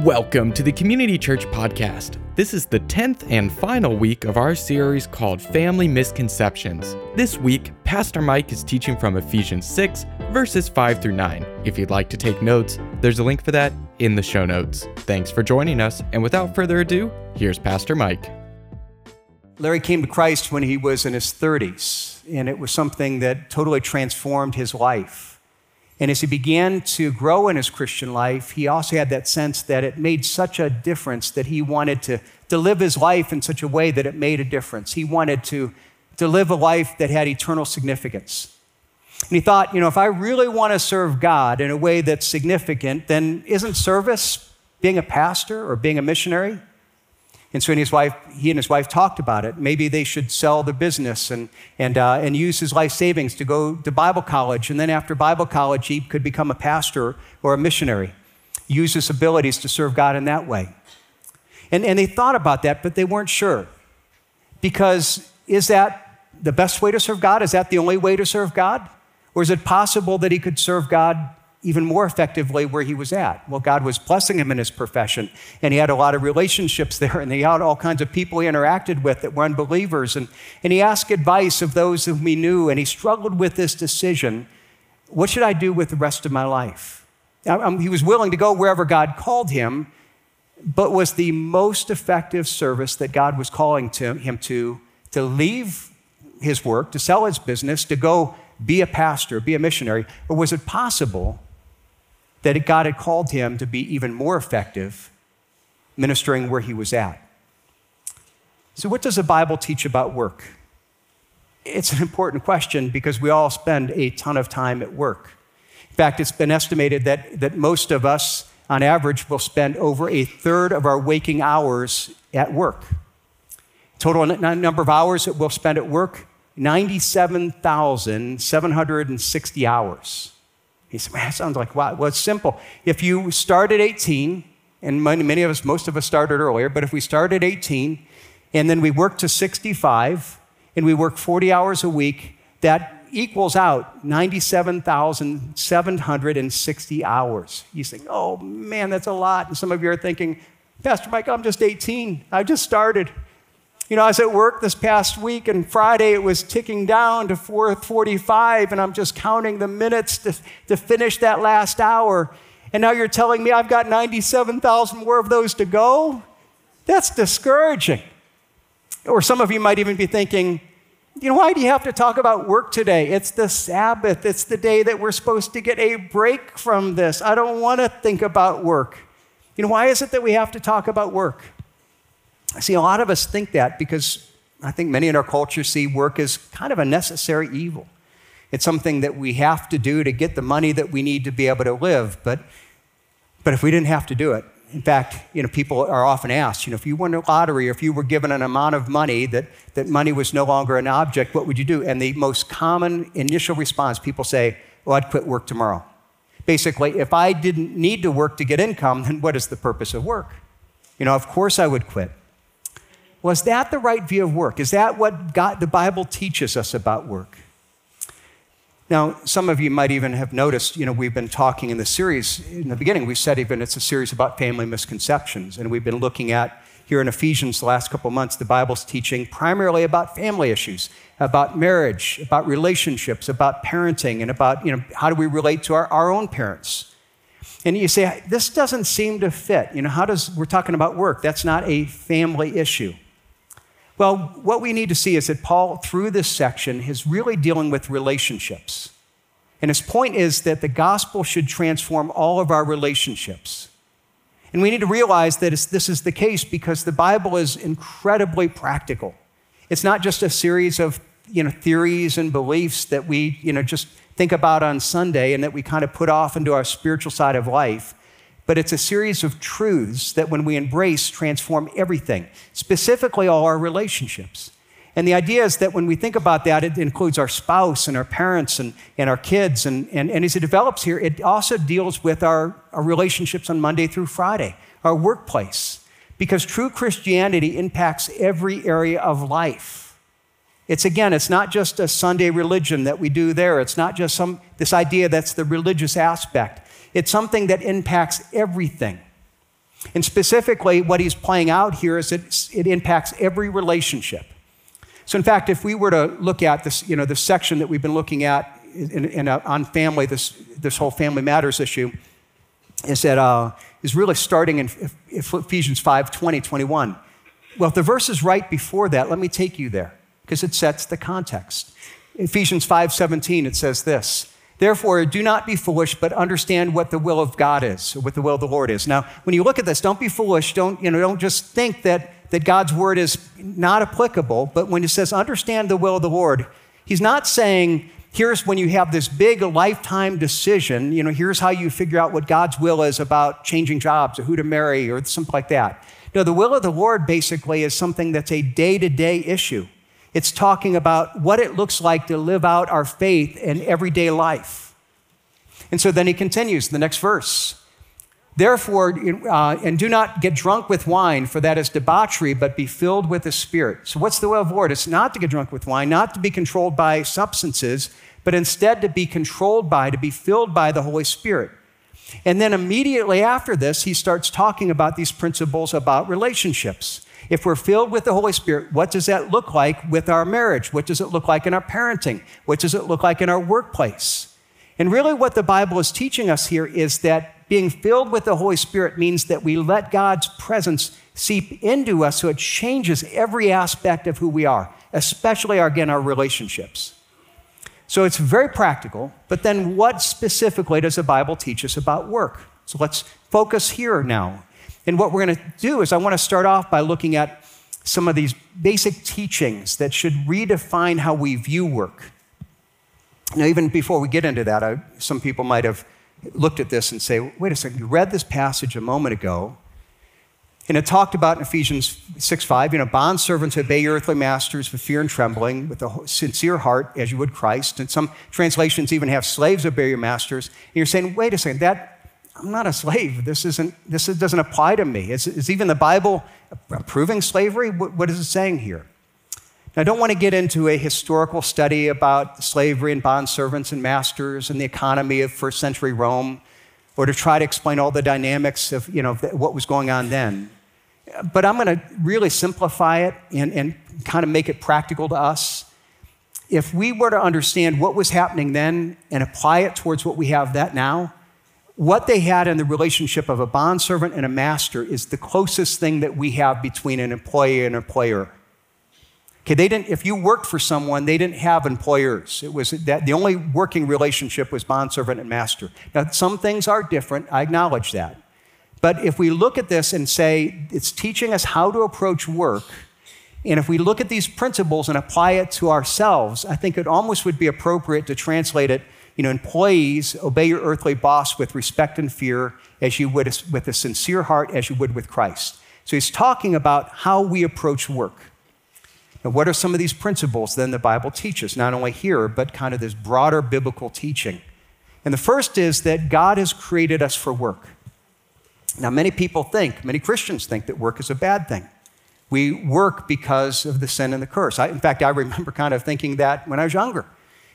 Welcome to the Community Church Podcast. This is the 10th and final week of our series called Family Misconceptions. This week, Pastor Mike is teaching from Ephesians 6, verses 5 through 9. If you'd like to take notes, there's a link for that in the show notes. Thanks for joining us, and without further ado, here's Pastor Mike. Larry came to Christ when he was in his 30s, and it was something that totally transformed his life. And as he began to grow in his Christian life, he also had that sense that it made such a difference that he wanted to, to live his life in such a way that it made a difference. He wanted to, to live a life that had eternal significance. And he thought, you know, if I really want to serve God in a way that's significant, then isn't service being a pastor or being a missionary? And so his wife, he and his wife talked about it. Maybe they should sell the business and, and, uh, and use his life savings to go to Bible college. And then after Bible college, he could become a pastor or a missionary, use his abilities to serve God in that way. And, and they thought about that, but they weren't sure. Because is that the best way to serve God? Is that the only way to serve God? Or is it possible that he could serve God even more effectively where he was at. Well, God was blessing him in his profession, and he had a lot of relationships there, and he had all kinds of people he interacted with that were unbelievers. And, and he asked advice of those whom he knew, and he struggled with this decision what should I do with the rest of my life? Um, he was willing to go wherever God called him, but was the most effective service that God was calling to him to to leave his work, to sell his business, to go be a pastor, be a missionary? Or was it possible that God had called him to be even more effective ministering where he was at. So, what does the Bible teach about work? It's an important question because we all spend a ton of time at work. In fact, it's been estimated that, that most of us, on average, will spend over a third of our waking hours at work. Total number of hours that we'll spend at work 97,760 hours. He said, man, that sounds like wow. Well, it's simple. If you start at 18, and many many of us, most of us started earlier, but if we start at 18 and then we work to 65 and we work 40 hours a week, that equals out 97,760 hours. You think, oh man, that's a lot. And some of you are thinking, Pastor Mike, I'm just 18. I just started. You know, I was at work this past week, and Friday it was ticking down to 4:45, and I'm just counting the minutes to, to finish that last hour. And now you're telling me I've got 97,000 more of those to go? That's discouraging. Or some of you might even be thinking, you know, why do you have to talk about work today? It's the Sabbath. It's the day that we're supposed to get a break from this. I don't want to think about work. You know, why is it that we have to talk about work? See, a lot of us think that because I think many in our culture see work as kind of a necessary evil. It's something that we have to do to get the money that we need to be able to live. But, but if we didn't have to do it, in fact, you know, people are often asked, you know, if you won a lottery or if you were given an amount of money that, that money was no longer an object, what would you do? And the most common initial response, people say, well, I'd quit work tomorrow. Basically, if I didn't need to work to get income, then what is the purpose of work? You know, of course I would quit. Was that the right view of work? Is that what God, the Bible teaches us about work? Now, some of you might even have noticed, you know, we've been talking in the series, in the beginning, we said even it's a series about family misconceptions. And we've been looking at here in Ephesians the last couple months, the Bible's teaching primarily about family issues, about marriage, about relationships, about parenting, and about, you know, how do we relate to our, our own parents. And you say, this doesn't seem to fit. You know, how does, we're talking about work. That's not a family issue. Well, what we need to see is that Paul, through this section, is really dealing with relationships. And his point is that the gospel should transform all of our relationships. And we need to realize that this is the case because the Bible is incredibly practical. It's not just a series of you know, theories and beliefs that we you know, just think about on Sunday and that we kind of put off into our spiritual side of life but it's a series of truths that, when we embrace, transform everything, specifically all our relationships. And the idea is that when we think about that, it includes our spouse and our parents and, and our kids. And, and, and as it develops here, it also deals with our, our relationships on Monday through Friday, our workplace, because true Christianity impacts every area of life. It's again, it's not just a Sunday religion that we do there. It's not just some, this idea that's the religious aspect. It's something that impacts everything. And specifically, what he's playing out here is that it impacts every relationship. So, in fact, if we were to look at this, you know, the section that we've been looking at in, in, uh, on family, this, this whole family matters issue, is that uh, is really starting in Ephesians 5 20, 21. Well, the verse is right before that. Let me take you there because it sets the context. Ephesians 5 17, it says this. Therefore, do not be foolish, but understand what the will of God is, what the will of the Lord is. Now, when you look at this, don't be foolish. Don't, you know, don't just think that, that God's word is not applicable. But when he says understand the will of the Lord, he's not saying, here's when you have this big lifetime decision, you know, here's how you figure out what God's will is about changing jobs or who to marry or something like that. No, the will of the Lord basically is something that's a day to day issue. It's talking about what it looks like to live out our faith in everyday life. And so then he continues, the next verse. Therefore, uh, and do not get drunk with wine, for that is debauchery, but be filled with the Spirit. So, what's the will of the Lord? It's not to get drunk with wine, not to be controlled by substances, but instead to be controlled by, to be filled by the Holy Spirit. And then immediately after this, he starts talking about these principles about relationships. If we're filled with the Holy Spirit, what does that look like with our marriage? What does it look like in our parenting? What does it look like in our workplace? And really, what the Bible is teaching us here is that being filled with the Holy Spirit means that we let God's presence seep into us so it changes every aspect of who we are, especially, again, our relationships. So it's very practical, but then what specifically does the Bible teach us about work? So let's focus here now and what we're going to do is I want to start off by looking at some of these basic teachings that should redefine how we view work. Now, even before we get into that, I, some people might have looked at this and say, wait a second, you read this passage a moment ago, and it talked about in Ephesians 6 5, you know, bond servants obey your earthly masters with fear and trembling, with a sincere heart, as you would Christ. And some translations even have slaves obey your masters. And you're saying, wait a second, that I'm not a slave. This, isn't, this doesn't apply to me. Is, is even the Bible approving slavery? What, what is it saying here? Now, I don't want to get into a historical study about slavery and bond servants and masters and the economy of first century Rome, or to try to explain all the dynamics of you know, what was going on then. But I'm going to really simplify it and, and kind of make it practical to us. If we were to understand what was happening then and apply it towards what we have that now, what they had in the relationship of a bondservant and a master is the closest thing that we have between an employee and an employer. Okay, they didn't, if you worked for someone, they didn't have employers. It was that the only working relationship was bondservant and master. Now, some things are different, I acknowledge that. But if we look at this and say it's teaching us how to approach work, and if we look at these principles and apply it to ourselves, I think it almost would be appropriate to translate it you know, employees, obey your earthly boss with respect and fear, as you would with a sincere heart, as you would with Christ. So he's talking about how we approach work. Now, what are some of these principles then the Bible teaches, not only here, but kind of this broader biblical teaching? And the first is that God has created us for work. Now, many people think, many Christians think that work is a bad thing. We work because of the sin and the curse. I, in fact, I remember kind of thinking that when I was younger.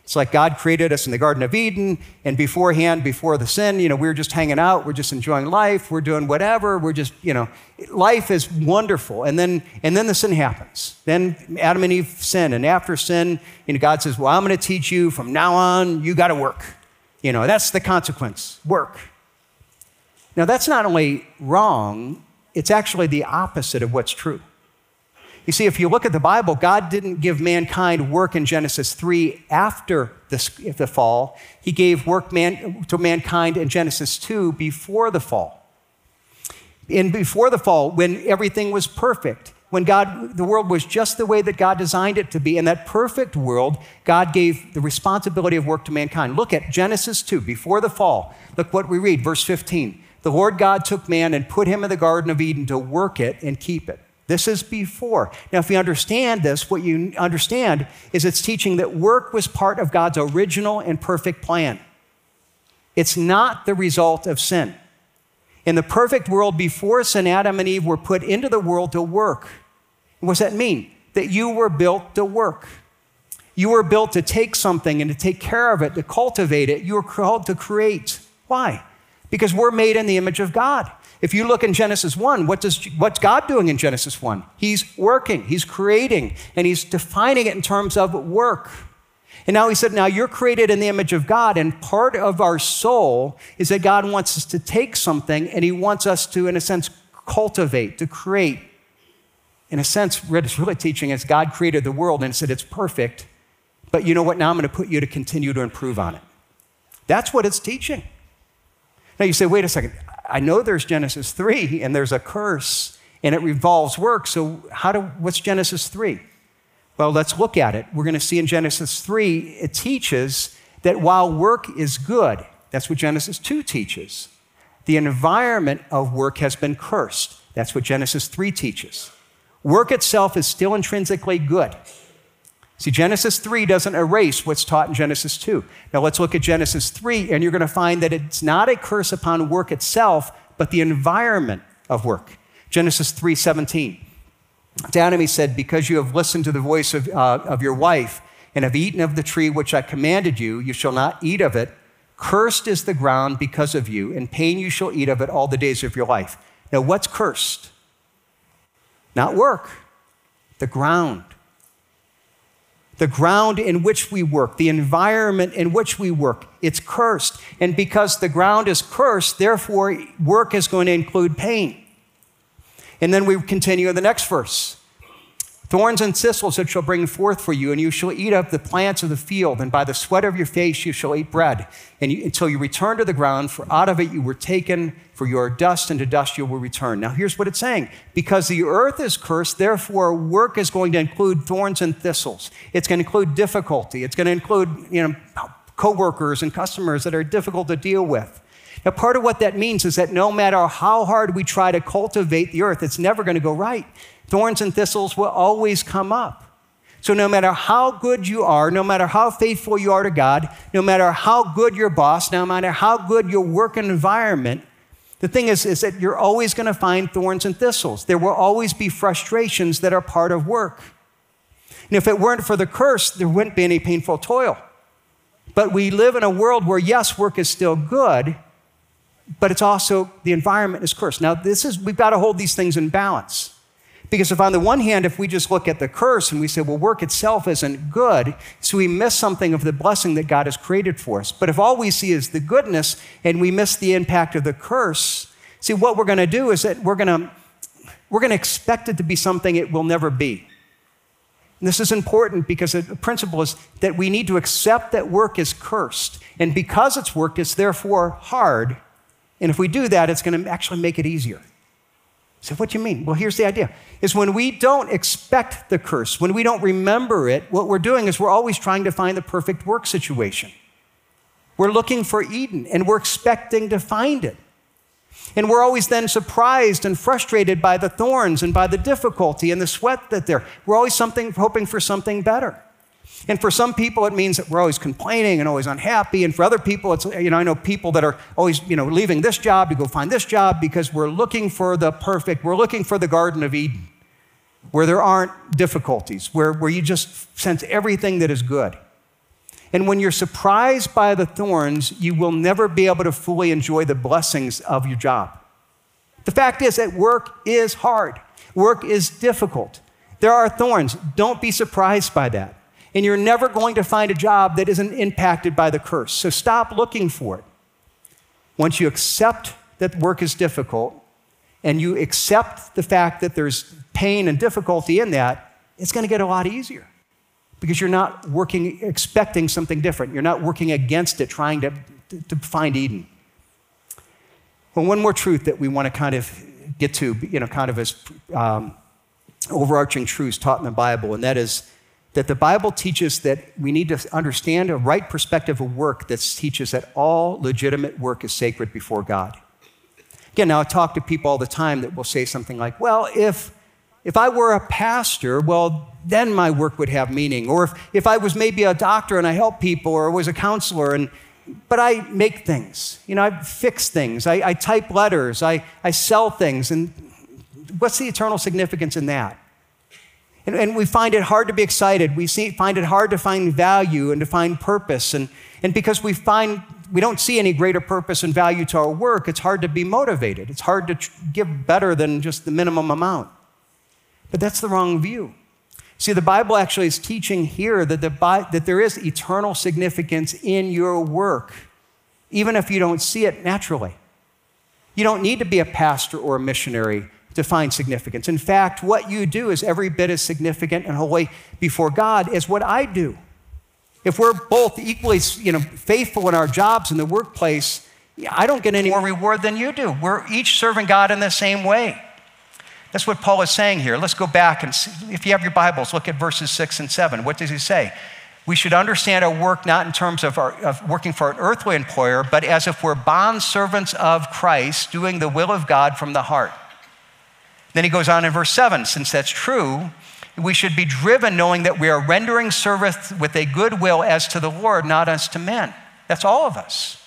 It's like God created us in the Garden of Eden, and beforehand, before the sin, you know, we were just hanging out, we're just enjoying life, we're doing whatever, we're just, you know, life is wonderful. And then, and then the sin happens. Then Adam and Eve sin, and after sin, you know, God says, Well, I'm going to teach you from now on, you got to work. You know, that's the consequence work. Now, that's not only wrong, it's actually the opposite of what's true. You see, if you look at the Bible, God didn't give mankind work in Genesis 3 after the, the fall. He gave work man, to mankind in Genesis 2 before the fall. And before the fall, when everything was perfect, when God, the world was just the way that God designed it to be, in that perfect world, God gave the responsibility of work to mankind. Look at Genesis 2, before the fall. Look what we read, verse 15. The Lord God took man and put him in the Garden of Eden to work it and keep it. This is before. Now, if you understand this, what you understand is it's teaching that work was part of God's original and perfect plan. It's not the result of sin. In the perfect world before sin, Adam and Eve were put into the world to work. What does that mean? That you were built to work. You were built to take something and to take care of it, to cultivate it. You were called to create. Why? Because we're made in the image of God. If you look in Genesis 1, what does, what's God doing in Genesis 1? He's working, He's creating, and He's defining it in terms of work. And now He said, Now you're created in the image of God, and part of our soul is that God wants us to take something and He wants us to, in a sense, cultivate, to create. In a sense, what it's really teaching is God created the world and said it's perfect, but you know what? Now I'm going to put you to continue to improve on it. That's what it's teaching. Now you say, wait a second. I know there's Genesis 3 and there's a curse and it revolves work. So how do what's Genesis 3? Well, let's look at it. We're going to see in Genesis 3 it teaches that while work is good, that's what Genesis 2 teaches. The environment of work has been cursed. That's what Genesis 3 teaches. Work itself is still intrinsically good. See, Genesis 3 doesn't erase what's taught in Genesis 2. Now let's look at Genesis 3, and you're going to find that it's not a curse upon work itself, but the environment of work. Genesis 3 17. To he said, Because you have listened to the voice of, uh, of your wife and have eaten of the tree which I commanded you, you shall not eat of it. Cursed is the ground because of you, and pain you shall eat of it all the days of your life. Now, what's cursed? Not work, the ground the ground in which we work, the environment in which we work. It's cursed. And because the ground is cursed, therefore, work is going to include pain. And then we continue in the next verse. Thorns and thistles it shall bring forth for you, and you shall eat of the plants of the field, and by the sweat of your face you shall eat bread, and you, until you return to the ground, for out of it you were taken, for you are dust, and to dust you will return. Now here's what it's saying. Because the earth is cursed, therefore work is going to include thorns and thistles. It's going to include difficulty. It's going to include, you know, coworkers and customers that are difficult to deal with. Now, part of what that means is that no matter how hard we try to cultivate the earth, it's never going to go right thorns and thistles will always come up. So, no matter how good you are, no matter how faithful you are to God, no matter how good your boss, no matter how good your work environment, the thing is, is that you're always going to find thorns and thistles. There will always be frustrations that are part of work. And if it weren't for the curse, there wouldn't be any painful toil. But we live in a world where, yes, work is still good, but it's also the environment is cursed. Now, this is, we've got to hold these things in balance. Because if on the one hand, if we just look at the curse and we say, well, work itself isn't good, so we miss something of the blessing that God has created for us. But if all we see is the goodness and we miss the impact of the curse, see, what we're going to do is that we're going to we're going to expect it to be something it will never be. And this is important because the principle is that we need to accept that work is cursed. And because it's work, it's therefore hard. And if we do that, it's going to actually make it easier. So, what do you mean? Well, here's the idea is when we don't expect the curse, when we don't remember it, what we're doing is we're always trying to find the perfect work situation. We're looking for Eden and we're expecting to find it. And we're always then surprised and frustrated by the thorns and by the difficulty and the sweat that there. We're always something hoping for something better. And for some people, it means that we're always complaining and always unhappy. And for other people, it's, you know, I know people that are always, you know, leaving this job to go find this job because we're looking for the perfect, we're looking for the Garden of Eden, where there aren't difficulties, where, where you just sense everything that is good. And when you're surprised by the thorns, you will never be able to fully enjoy the blessings of your job. The fact is that work is hard, work is difficult. There are thorns. Don't be surprised by that. And you're never going to find a job that isn't impacted by the curse. So stop looking for it. Once you accept that work is difficult and you accept the fact that there's pain and difficulty in that, it's going to get a lot easier because you're not working expecting something different. You're not working against it, trying to, to find Eden. Well, one more truth that we want to kind of get to, you know, kind of as um, overarching truths taught in the Bible, and that is that the Bible teaches that we need to understand a right perspective of work that teaches that all legitimate work is sacred before God. Again, now I talk to people all the time that will say something like, well, if, if I were a pastor, well, then my work would have meaning. Or if, if I was maybe a doctor and I help people or was a counselor, and, but I make things. You know, I fix things. I, I type letters. I, I sell things. And what's the eternal significance in that? And, and, we find it hard to be excited. We see, find it hard to find value and to find purpose. And, and because we find we don't see any greater purpose and value to our work, it's hard to be motivated. It's hard to tr- give better than just the minimum amount. But that's the wrong view. See, the Bible actually is teaching here that, the, that there is eternal significance in your work, even if you don't see it naturally. You don't need to be a pastor or a missionary to find significance. In fact, what you do is every bit as significant and holy before God as what I do. If we're both equally you know, faithful in our jobs in the workplace, I don't get any more reward than you do. We're each serving God in the same way. That's what Paul is saying here. Let's go back and see, if you have your Bibles, look at verses 6 and 7. What does he say? We should understand our work not in terms of, our, of working for an earthly employer, but as if we're bond servants of Christ, doing the will of God from the heart. Then he goes on in verse 7 since that's true, we should be driven knowing that we are rendering service with a good will as to the Lord, not as to men. That's all of us.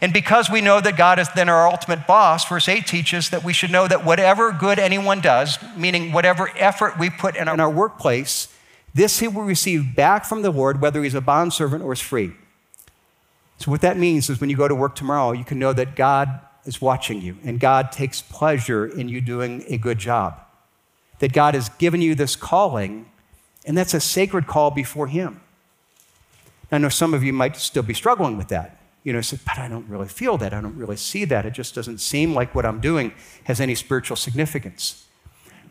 And because we know that God is then our ultimate boss, verse 8 teaches that we should know that whatever good anyone does, meaning whatever effort we put in our, in our workplace, this he will receive back from the Lord, whether he's a bondservant or is free. So, what that means is when you go to work tomorrow, you can know that God is watching you and God takes pleasure in you doing a good job. That God has given you this calling, and that's a sacred call before Him. I know some of you might still be struggling with that. You know, say, but I don't really feel that. I don't really see that. It just doesn't seem like what I'm doing has any spiritual significance.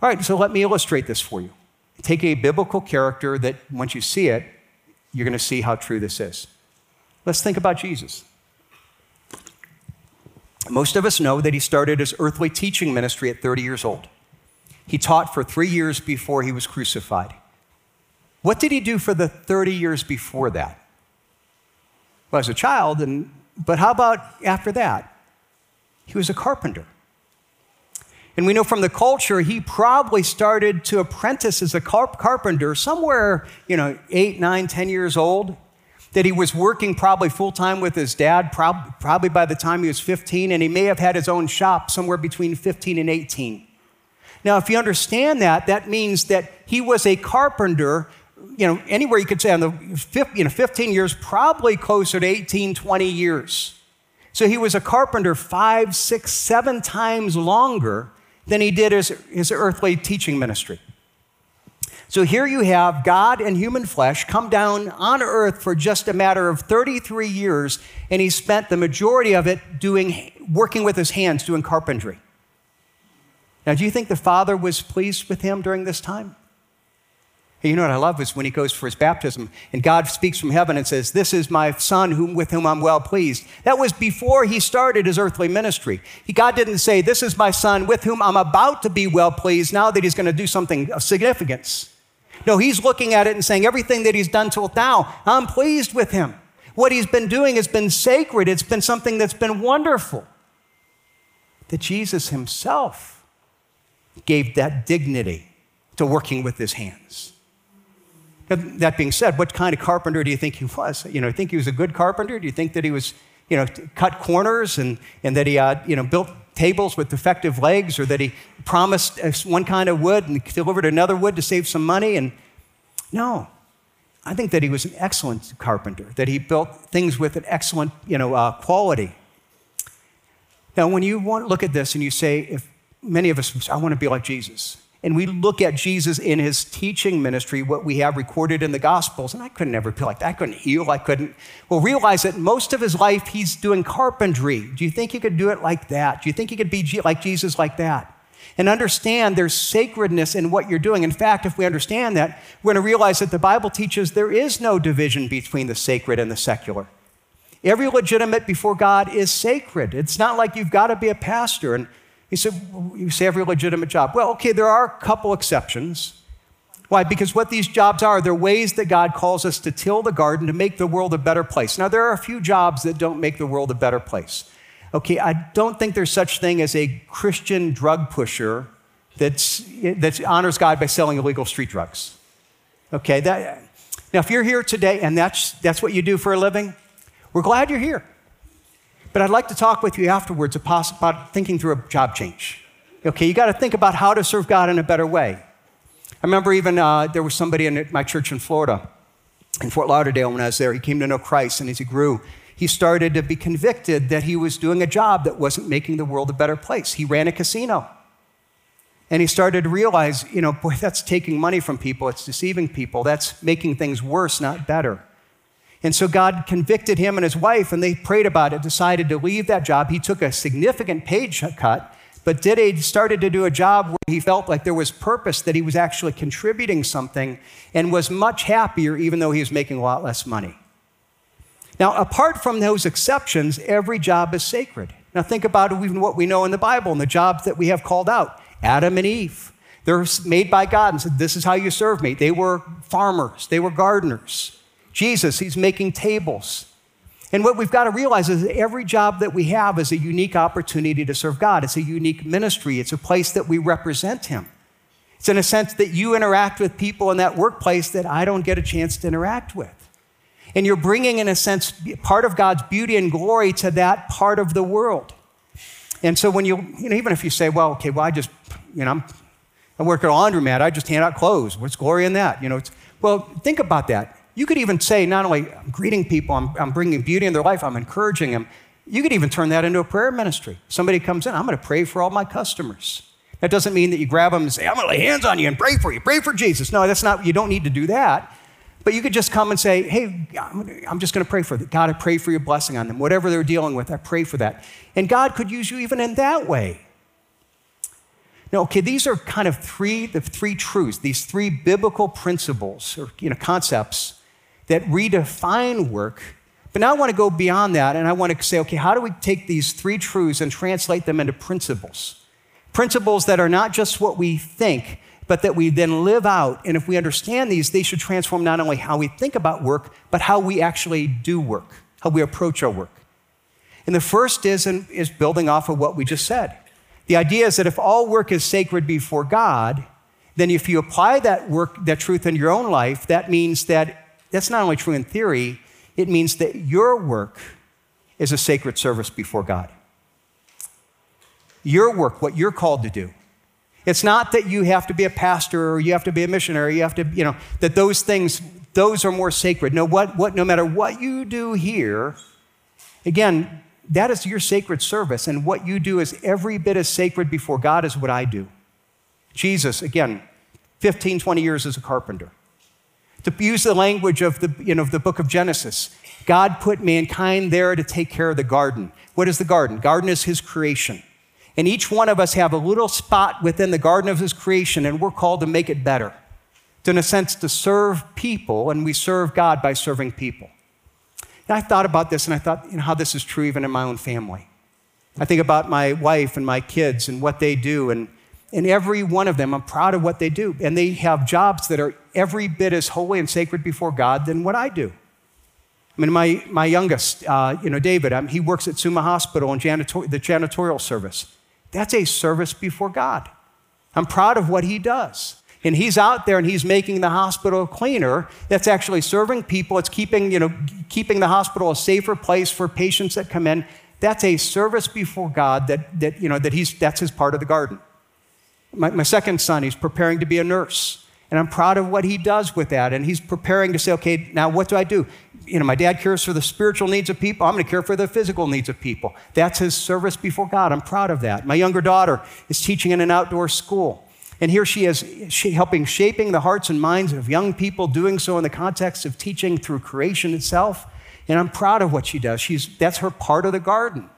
All right, so let me illustrate this for you. Take a biblical character that once you see it, you're going to see how true this is. Let's think about Jesus. Most of us know that he started his earthly teaching ministry at 30 years old. He taught for three years before he was crucified. What did he do for the 30 years before that? Well, as a child, and, but how about after that? He was a carpenter. And we know from the culture, he probably started to apprentice as a carp- carpenter somewhere, you know, eight, nine, ten years old that he was working probably full time with his dad, prob- probably by the time he was 15, and he may have had his own shop somewhere between 15 and 18. Now, if you understand that, that means that he was a carpenter, you know, anywhere you could say on the you know, 15 years, probably closer to 18, 20 years. So he was a carpenter five, six, seven times longer than he did his, his earthly teaching ministry. So here you have God and human flesh come down on earth for just a matter of 33 years, and he spent the majority of it doing, working with his hands, doing carpentry. Now, do you think the Father was pleased with him during this time? You know what I love is when he goes for his baptism and God speaks from heaven and says, This is my son whom, with whom I'm well pleased. That was before he started his earthly ministry. He, God didn't say, This is my son with whom I'm about to be well pleased now that he's going to do something of significance. No, he's looking at it and saying, everything that he's done till now, I'm pleased with him. What he's been doing has been sacred, it's been something that's been wonderful. That Jesus himself gave that dignity to working with his hands. That being said, what kind of carpenter do you think he was? You know, think he was a good carpenter? Do you think that he was, you know, cut corners and, and that he, uh, you know, built tables with defective legs or that he promised one kind of wood and delivered another wood to save some money. And no, I think that he was an excellent carpenter, that he built things with an excellent you know, uh, quality. Now, when you want look at this and you say, if many of us, I want to be like Jesus, and we look at Jesus in his teaching ministry, what we have recorded in the Gospels, and I couldn't ever be like that. I couldn't heal. I couldn't. Well, realize that most of his life he's doing carpentry. Do you think he could do it like that? Do you think he could be like Jesus like that? And understand there's sacredness in what you're doing. In fact, if we understand that, we're going to realize that the Bible teaches there is no division between the sacred and the secular. Every legitimate before God is sacred. It's not like you've got to be a pastor and he said, You say every legitimate job. Well, okay, there are a couple exceptions. Why? Because what these jobs are, they're ways that God calls us to till the garden to make the world a better place. Now, there are a few jobs that don't make the world a better place. Okay, I don't think there's such thing as a Christian drug pusher that's, that honors God by selling illegal street drugs. Okay, that, now if you're here today and that's, that's what you do for a living, we're glad you're here. But I'd like to talk with you afterwards about thinking through a job change. Okay, you got to think about how to serve God in a better way. I remember even uh, there was somebody in my church in Florida, in Fort Lauderdale, when I was there. He came to know Christ, and as he grew, he started to be convicted that he was doing a job that wasn't making the world a better place. He ran a casino. And he started to realize, you know, boy, that's taking money from people, it's deceiving people, that's making things worse, not better. And so God convicted him and his wife, and they prayed about it, decided to leave that job. He took a significant pay cut, but did a, started to do a job where he felt like there was purpose, that he was actually contributing something, and was much happier, even though he was making a lot less money. Now, apart from those exceptions, every job is sacred. Now, think about even what we know in the Bible and the jobs that we have called out Adam and Eve. They're made by God and said, This is how you serve me. They were farmers, they were gardeners. Jesus, he's making tables. And what we've got to realize is that every job that we have is a unique opportunity to serve God. It's a unique ministry, it's a place that we represent Him. It's in a sense that you interact with people in that workplace that I don't get a chance to interact with. And you're bringing, in a sense, part of God's beauty and glory to that part of the world. And so when you, you know, even if you say, well, okay, well, I just, you know, I'm, I work at a laundromat, I just hand out clothes. What's glory in that? You know, it's, well, think about that. You could even say, not only I'm greeting people, I'm, I'm bringing beauty in their life, I'm encouraging them. You could even turn that into a prayer ministry. Somebody comes in, I'm going to pray for all my customers. That doesn't mean that you grab them and say, I'm going to lay hands on you and pray for you, pray for Jesus. No, that's not, you don't need to do that. But you could just come and say, hey, I'm just going to pray for them. God, I pray for your blessing on them. Whatever they're dealing with, I pray for that. And God could use you even in that way. Now, okay, these are kind of three, the three truths, these three biblical principles or you know, concepts that redefine work. But now I want to go beyond that and I want to say, okay, how do we take these three truths and translate them into principles? Principles that are not just what we think, but that we then live out. And if we understand these, they should transform not only how we think about work, but how we actually do work, how we approach our work. And the first is, is building off of what we just said. The idea is that if all work is sacred before God, then if you apply that work, that truth in your own life, that means that that's not only true in theory, it means that your work is a sacred service before God. Your work, what you're called to do. It's not that you have to be a pastor or you have to be a missionary, you have to, you know, that those things, those are more sacred. No, what, what, no matter what you do here, again, that is your sacred service. And what you do is every bit as sacred before God as what I do. Jesus, again, 15, 20 years as a carpenter. To use the language of the, you know, the book of Genesis, God put mankind there to take care of the garden. What is the garden? Garden is his creation. And each one of us have a little spot within the garden of his creation, and we're called to make it better. To, in a sense, to serve people, and we serve God by serving people. And I thought about this, and I thought, you know, how this is true even in my own family. I think about my wife and my kids and what they do, and and every one of them, I'm proud of what they do. And they have jobs that are every bit as holy and sacred before God than what I do. I mean, my, my youngest, uh, you know, David, um, he works at Summa Hospital in janitor- the janitorial service. That's a service before God. I'm proud of what he does. And he's out there and he's making the hospital cleaner. That's actually serving people. It's keeping, you know, keeping the hospital a safer place for patients that come in. That's a service before God that, that, you know, that he's, that's his part of the garden. My, my second son, he's preparing to be a nurse. And I'm proud of what he does with that. And he's preparing to say, okay, now what do I do? You know, my dad cares for the spiritual needs of people. I'm going to care for the physical needs of people. That's his service before God. I'm proud of that. My younger daughter is teaching in an outdoor school. And here she is she helping shaping the hearts and minds of young people, doing so in the context of teaching through creation itself. And I'm proud of what she does. She's, that's her part of the garden.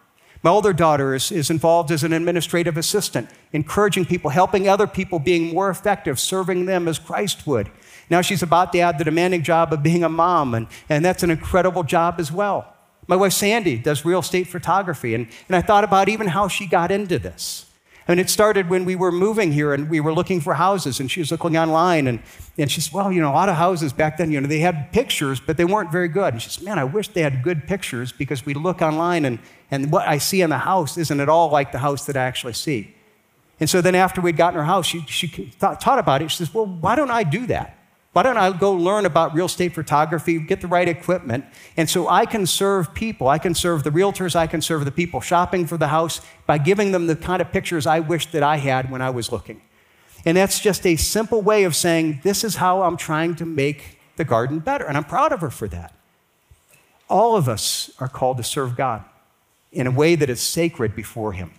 My older daughter is, is involved as an administrative assistant, encouraging people, helping other people, being more effective, serving them as Christ would. Now she's about to add the demanding job of being a mom, and, and that's an incredible job as well. My wife Sandy does real estate photography, and, and I thought about even how she got into this. And it started when we were moving here and we were looking for houses, and she was looking online, and, and she said, Well, you know, a lot of houses back then, you know, they had pictures, but they weren't very good. And she said, Man, I wish they had good pictures because we look online and, and what I see in the house isn't at all like the house that I actually see. And so then after we'd gotten her house, she, she thought, thought about it. She says, Well, why don't I do that? Why don't I go learn about real estate photography, get the right equipment, and so I can serve people. I can serve the realtors, I can serve the people shopping for the house by giving them the kind of pictures I wish that I had when I was looking. And that's just a simple way of saying, this is how I'm trying to make the garden better. And I'm proud of her for that. All of us are called to serve God in a way that is sacred before Him.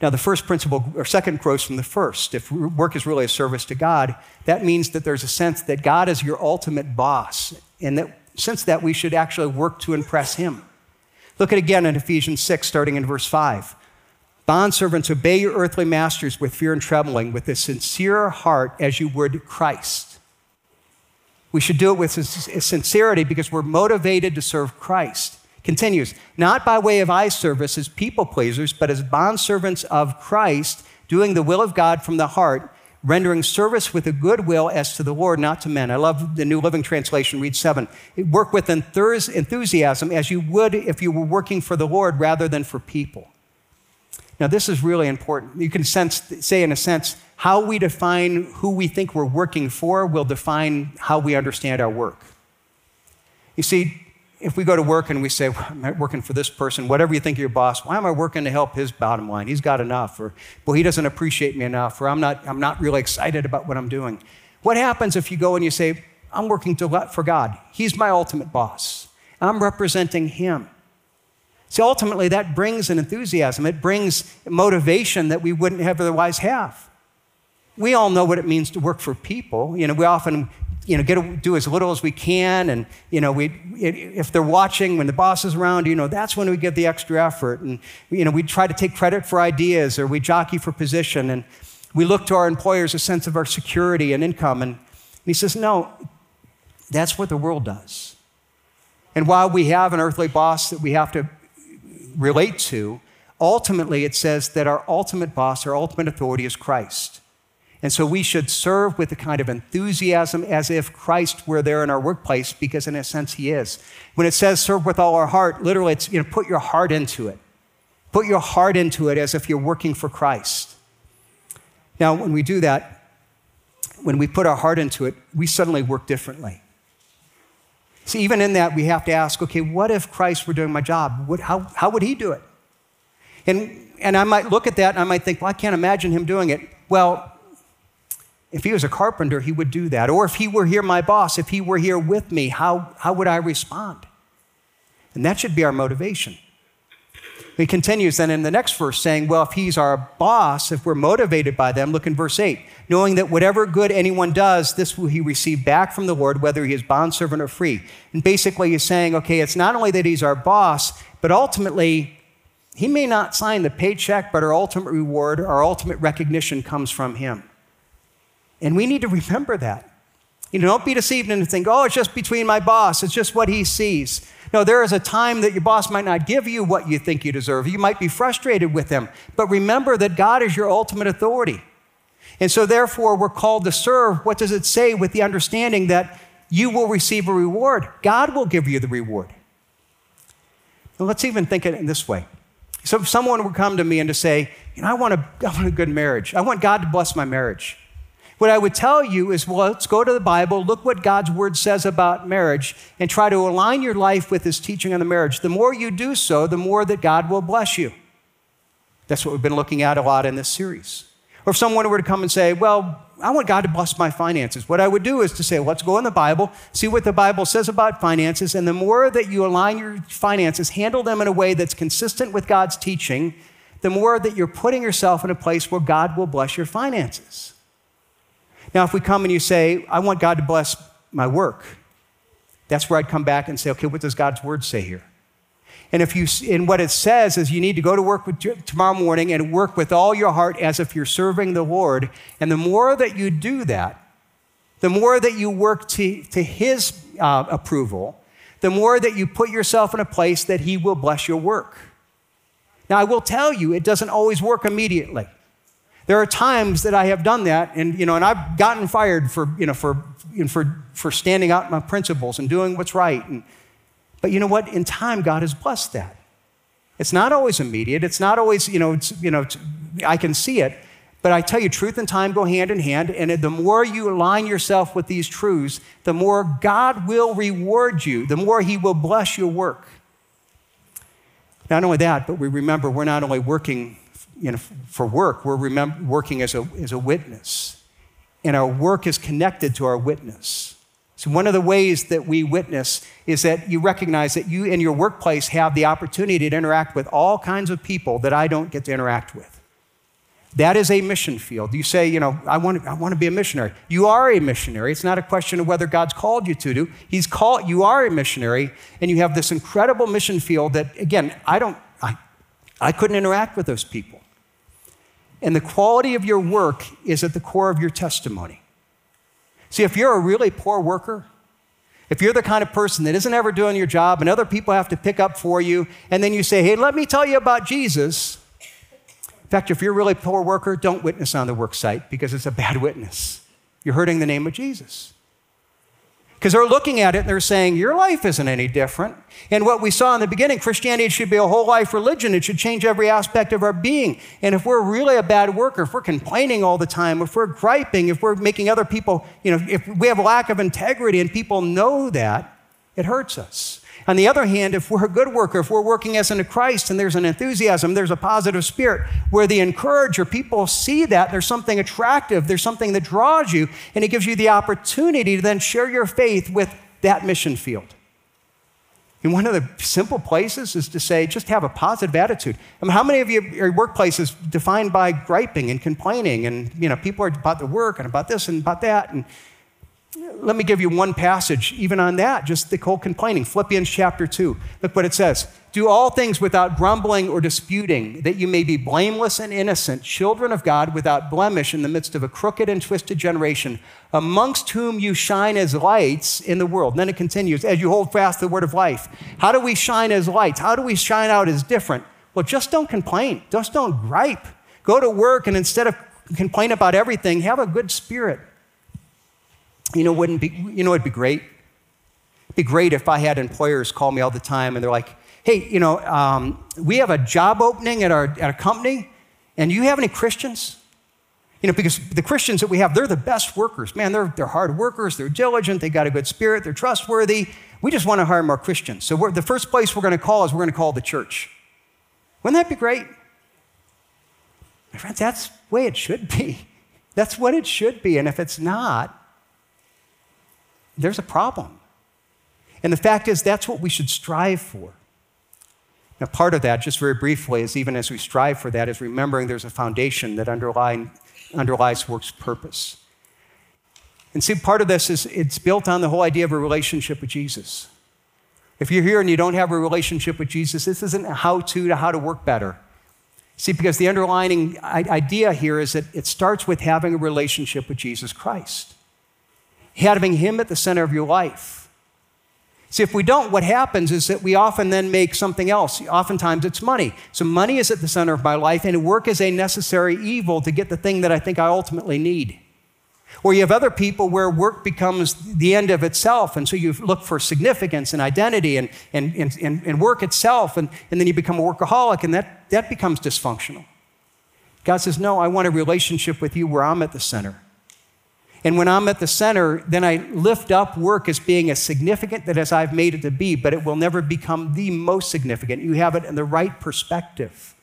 Now, the first principle, or second, grows from the first. If work is really a service to God, that means that there's a sense that God is your ultimate boss, and that since that we should actually work to impress Him. Look at again in Ephesians 6, starting in verse 5. Bondservants, obey your earthly masters with fear and trembling, with a sincere heart as you would Christ. We should do it with sincerity because we're motivated to serve Christ. Continues, not by way of eye service as people pleasers, but as bondservants of Christ, doing the will of God from the heart, rendering service with a good will as to the Lord, not to men. I love the New Living Translation, read seven. Work with enthusiasm as you would if you were working for the Lord rather than for people. Now, this is really important. You can sense, say, in a sense, how we define who we think we're working for will define how we understand our work. You see, if we go to work and we say, well, I'm working for this person, whatever you think of your boss, why am I working to help his bottom line? He's got enough, or well, he doesn't appreciate me enough, or I'm not, I'm not really excited about what I'm doing. What happens if you go and you say, I'm working to, for God? He's my ultimate boss. I'm representing him. See, ultimately, that brings an enthusiasm, it brings motivation that we wouldn't have otherwise have. We all know what it means to work for people. You know, we often you know, get do as little as we can. And, you know, we, if they're watching, when the boss is around, you know, that's when we give the extra effort. And, you know, we try to take credit for ideas or we jockey for position. And we look to our employers a sense of our security and income. And he says, no, that's what the world does. And while we have an earthly boss that we have to relate to, ultimately it says that our ultimate boss, our ultimate authority is Christ. And so we should serve with a kind of enthusiasm as if Christ were there in our workplace, because in a sense he is. When it says serve with all our heart, literally it's, you know, put your heart into it. Put your heart into it as if you're working for Christ. Now, when we do that, when we put our heart into it, we suddenly work differently. See, even in that, we have to ask okay, what if Christ were doing my job? What, how, how would he do it? And, and I might look at that and I might think, well, I can't imagine him doing it. Well, if he was a carpenter, he would do that. Or if he were here, my boss, if he were here with me, how, how would I respond? And that should be our motivation. He continues then in the next verse saying, Well, if he's our boss, if we're motivated by them, look in verse 8, knowing that whatever good anyone does, this will he receive back from the Lord, whether he is bondservant or free. And basically, he's saying, Okay, it's not only that he's our boss, but ultimately, he may not sign the paycheck, but our ultimate reward, our ultimate recognition comes from him. And we need to remember that. You know, don't be deceived and think, oh, it's just between my boss, it's just what he sees. No, there is a time that your boss might not give you what you think you deserve. You might be frustrated with them, but remember that God is your ultimate authority. And so, therefore, we're called to serve. What does it say with the understanding that you will receive a reward? God will give you the reward. Now, let's even think it in this way. So, if someone would come to me and to say, you know, I want, a, I want a good marriage, I want God to bless my marriage. What I would tell you is well, let's go to the Bible, look what God's word says about marriage, and try to align your life with his teaching on the marriage. The more you do so, the more that God will bless you. That's what we've been looking at a lot in this series. Or if someone were to come and say, Well, I want God to bless my finances, what I would do is to say, Let's go in the Bible, see what the Bible says about finances, and the more that you align your finances, handle them in a way that's consistent with God's teaching, the more that you're putting yourself in a place where God will bless your finances. Now, if we come and you say, I want God to bless my work, that's where I'd come back and say, okay, what does God's word say here? And if you, and what it says is you need to go to work with, tomorrow morning and work with all your heart as if you're serving the Lord. And the more that you do that, the more that you work to, to His uh, approval, the more that you put yourself in a place that He will bless your work. Now, I will tell you, it doesn't always work immediately. There are times that I have done that, and, you know, and I've gotten fired for, you know, for, you know, for, for standing out my principles and doing what's right. And, but you know what? In time, God has blessed that. It's not always immediate. It's not always, you know, it's, you know, it's, I can see it. But I tell you, truth and time go hand in hand. And the more you align yourself with these truths, the more God will reward you, the more He will bless your work. Not only that, but we remember we're not only working you know, for work, we're working as a, as a witness. And our work is connected to our witness. So, one of the ways that we witness is that you recognize that you in your workplace have the opportunity to interact with all kinds of people that I don't get to interact with. That is a mission field. You say, you know, I want, to, I want to be a missionary. You are a missionary. It's not a question of whether God's called you to do. He's called, you are a missionary, and you have this incredible mission field that, again, I don't, I, I couldn't interact with those people. And the quality of your work is at the core of your testimony. See, if you're a really poor worker, if you're the kind of person that isn't ever doing your job and other people have to pick up for you, and then you say, hey, let me tell you about Jesus. In fact, if you're a really poor worker, don't witness on the work site because it's a bad witness. You're hurting the name of Jesus. Because they're looking at it and they're saying, Your life isn't any different. And what we saw in the beginning, Christianity should be a whole life religion. It should change every aspect of our being. And if we're really a bad worker, if we're complaining all the time, if we're griping, if we're making other people, you know, if we have a lack of integrity and people know that, it hurts us. On the other hand, if we're a good worker, if we're working as in Christ and there's an enthusiasm, there's a positive spirit where the encourager, people see that there's something attractive, there's something that draws you, and it gives you the opportunity to then share your faith with that mission field. And one of the simple places is to say, just have a positive attitude. I mean, how many of you, your workplace is defined by griping and complaining, and you know, people are about the work and about this and about that, and let me give you one passage, even on that, just the whole complaining. Philippians chapter 2. Look what it says Do all things without grumbling or disputing, that you may be blameless and innocent, children of God without blemish in the midst of a crooked and twisted generation, amongst whom you shine as lights in the world. And then it continues, as you hold fast the word of life. How do we shine as lights? How do we shine out as different? Well, just don't complain, just don't gripe. Go to work and instead of complain about everything, have a good spirit. You know, wouldn't be, you know, it'd be great. It'd be great if I had employers call me all the time and they're like, hey, you know, um, we have a job opening at our at a company, and you have any Christians? You know, because the Christians that we have, they're the best workers. Man, they're, they're hard workers, they're diligent, they got a good spirit, they're trustworthy. We just want to hire more Christians. So the first place we're going to call is we're going to call the church. Wouldn't that be great? My friends, that's the way it should be. That's what it should be. And if it's not, there's a problem. And the fact is, that's what we should strive for. Now, part of that, just very briefly, is even as we strive for that, is remembering there's a foundation that underlies work's purpose. And see, part of this is it's built on the whole idea of a relationship with Jesus. If you're here and you don't have a relationship with Jesus, this isn't a how to to how to work better. See, because the underlying idea here is that it starts with having a relationship with Jesus Christ having Him at the center of your life. See, if we don't, what happens is that we often then make something else. Oftentimes it's money. So money is at the center of my life, and work is a necessary evil to get the thing that I think I ultimately need. Or you have other people where work becomes the end of itself, and so you look for significance and identity and, and, and, and work itself, and, and then you become a workaholic, and that, that becomes dysfunctional. God says, No, I want a relationship with you where I'm at the center. And when I'm at the center, then I lift up work as being as significant that as I've made it to be, but it will never become the most significant. You have it in the right perspective.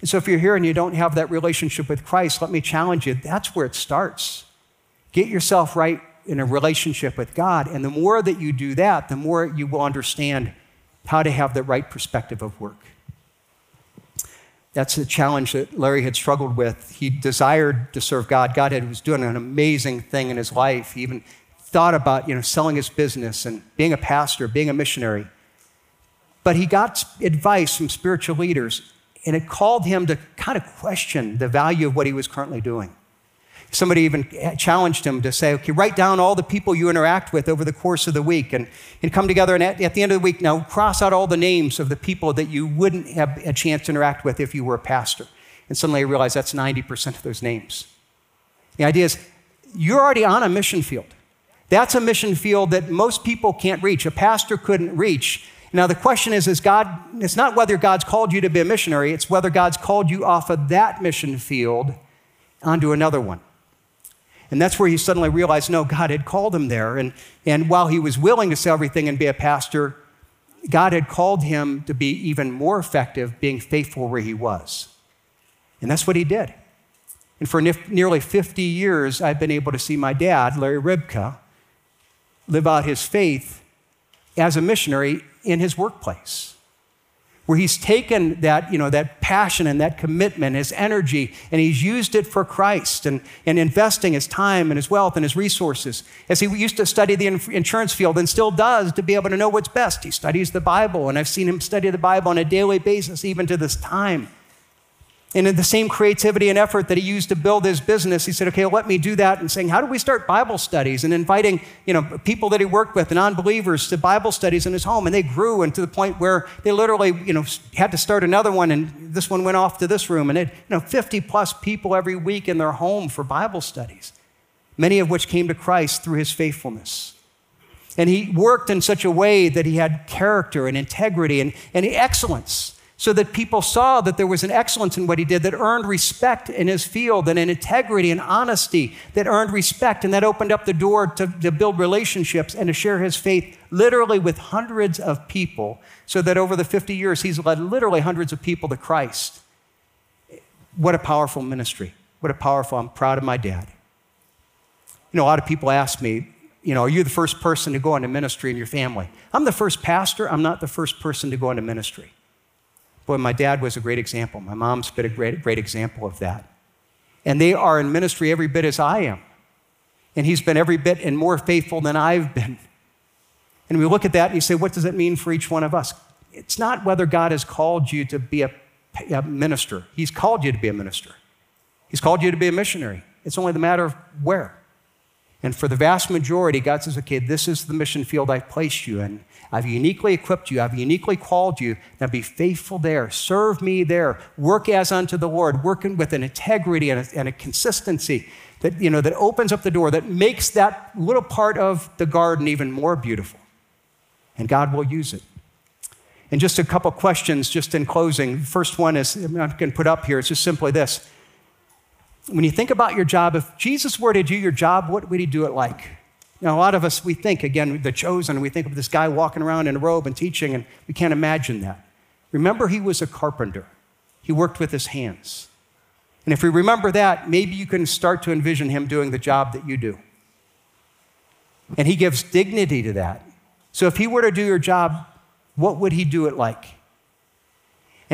And so if you're here and you don't have that relationship with Christ, let me challenge you that's where it starts. Get yourself right in a relationship with God. And the more that you do that, the more you will understand how to have the right perspective of work. That's the challenge that Larry had struggled with. He desired to serve God. God had, was doing an amazing thing in his life. He even thought about you know, selling his business and being a pastor, being a missionary. But he got advice from spiritual leaders, and it called him to kind of question the value of what he was currently doing. Somebody even challenged him to say, okay, write down all the people you interact with over the course of the week and, and come together and at, at the end of the week, now cross out all the names of the people that you wouldn't have a chance to interact with if you were a pastor. And suddenly I realized that's 90% of those names. The idea is you're already on a mission field. That's a mission field that most people can't reach. A pastor couldn't reach. Now, the question is, is God, it's not whether God's called you to be a missionary, it's whether God's called you off of that mission field onto another one. And that's where he suddenly realized no, God had called him there. And, and while he was willing to sell everything and be a pastor, God had called him to be even more effective being faithful where he was. And that's what he did. And for nearly 50 years, I've been able to see my dad, Larry Ribka, live out his faith as a missionary in his workplace where he's taken that, you know, that passion and that commitment, his energy, and he's used it for Christ and, and investing his time and his wealth and his resources. As he used to study the insurance field and still does to be able to know what's best, he studies the Bible, and I've seen him study the Bible on a daily basis, even to this time. And in the same creativity and effort that he used to build his business, he said, okay, let me do that. And saying, how do we start Bible studies? And inviting, you know, people that he worked with, non-believers, to Bible studies in his home. And they grew and to the point where they literally, you know, had to start another one. And this one went off to this room. And it, you know, 50 plus people every week in their home for Bible studies, many of which came to Christ through his faithfulness. And he worked in such a way that he had character and integrity and, and excellence so that people saw that there was an excellence in what he did that earned respect in his field and an integrity and honesty that earned respect and that opened up the door to, to build relationships and to share his faith literally with hundreds of people so that over the 50 years he's led literally hundreds of people to christ. What a powerful ministry. What a powerful i'm proud of my dad. You know a lot of people ask me you know are you the first person to go into ministry in your family? I'm the first pastor. I'm not the first person to go into ministry Boy, my dad was a great example. My mom's been a great, great example of that. And they are in ministry every bit as I am. And he's been every bit and more faithful than I've been. And we look at that and you say, what does it mean for each one of us? It's not whether God has called you to be a, a minister, He's called you to be a minister. He's called you to be a missionary. It's only the matter of where. And for the vast majority, God says, okay, this is the mission field I've placed you in. I've uniquely equipped you. I've uniquely called you. Now be faithful there. Serve me there. Work as unto the Lord, working with an integrity and a, and a consistency that, you know, that opens up the door, that makes that little part of the garden even more beautiful. And God will use it. And just a couple questions, just in closing. First one is I'm going to put up here. It's just simply this. When you think about your job, if Jesus were to do your job, what would he do it like? Now, a lot of us, we think, again, the chosen, we think of this guy walking around in a robe and teaching, and we can't imagine that. Remember, he was a carpenter, he worked with his hands. And if we remember that, maybe you can start to envision him doing the job that you do. And he gives dignity to that. So if he were to do your job, what would he do it like?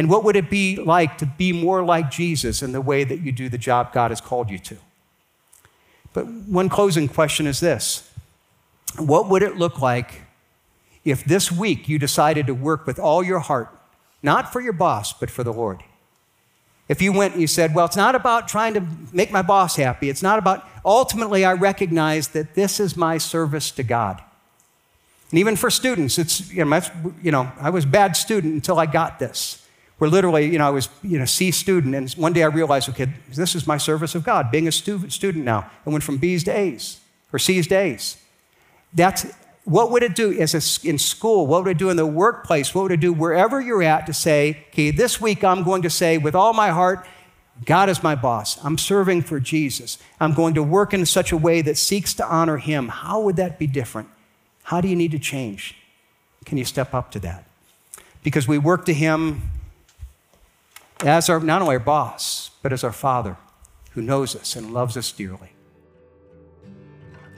And what would it be like to be more like Jesus in the way that you do the job God has called you to? But one closing question is this what would it look like if this week you decided to work with all your heart, not for your boss, but for the Lord? If you went and you said, Well, it's not about trying to make my boss happy, it's not about, ultimately, I recognize that this is my service to God. And even for students, it's, you know, you know, I was a bad student until I got this. Where literally, you know, I was, you know, C student, and one day I realized, okay, this is my service of God, being a stu- student now. I went from B's to A's, or C's to A's. That's what would it do as a, in school? What would it do in the workplace? What would it do wherever you're at to say, okay, this week I'm going to say with all my heart, God is my boss. I'm serving for Jesus. I'm going to work in such a way that seeks to honor Him. How would that be different? How do you need to change? Can you step up to that? Because we work to Him as our, not only our boss, but as our Father who knows us and loves us dearly.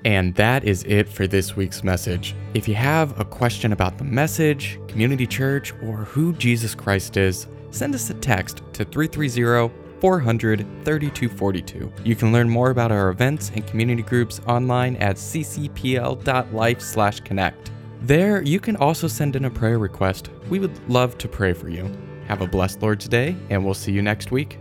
And that is it for this week's message. If you have a question about the message, community church, or who Jesus Christ is, send us a text to 330 400 3242. You can learn more about our events and community groups online at ccpl.life/connect. There, you can also send in a prayer request. We would love to pray for you. Have a blessed Lord's Day, and we'll see you next week.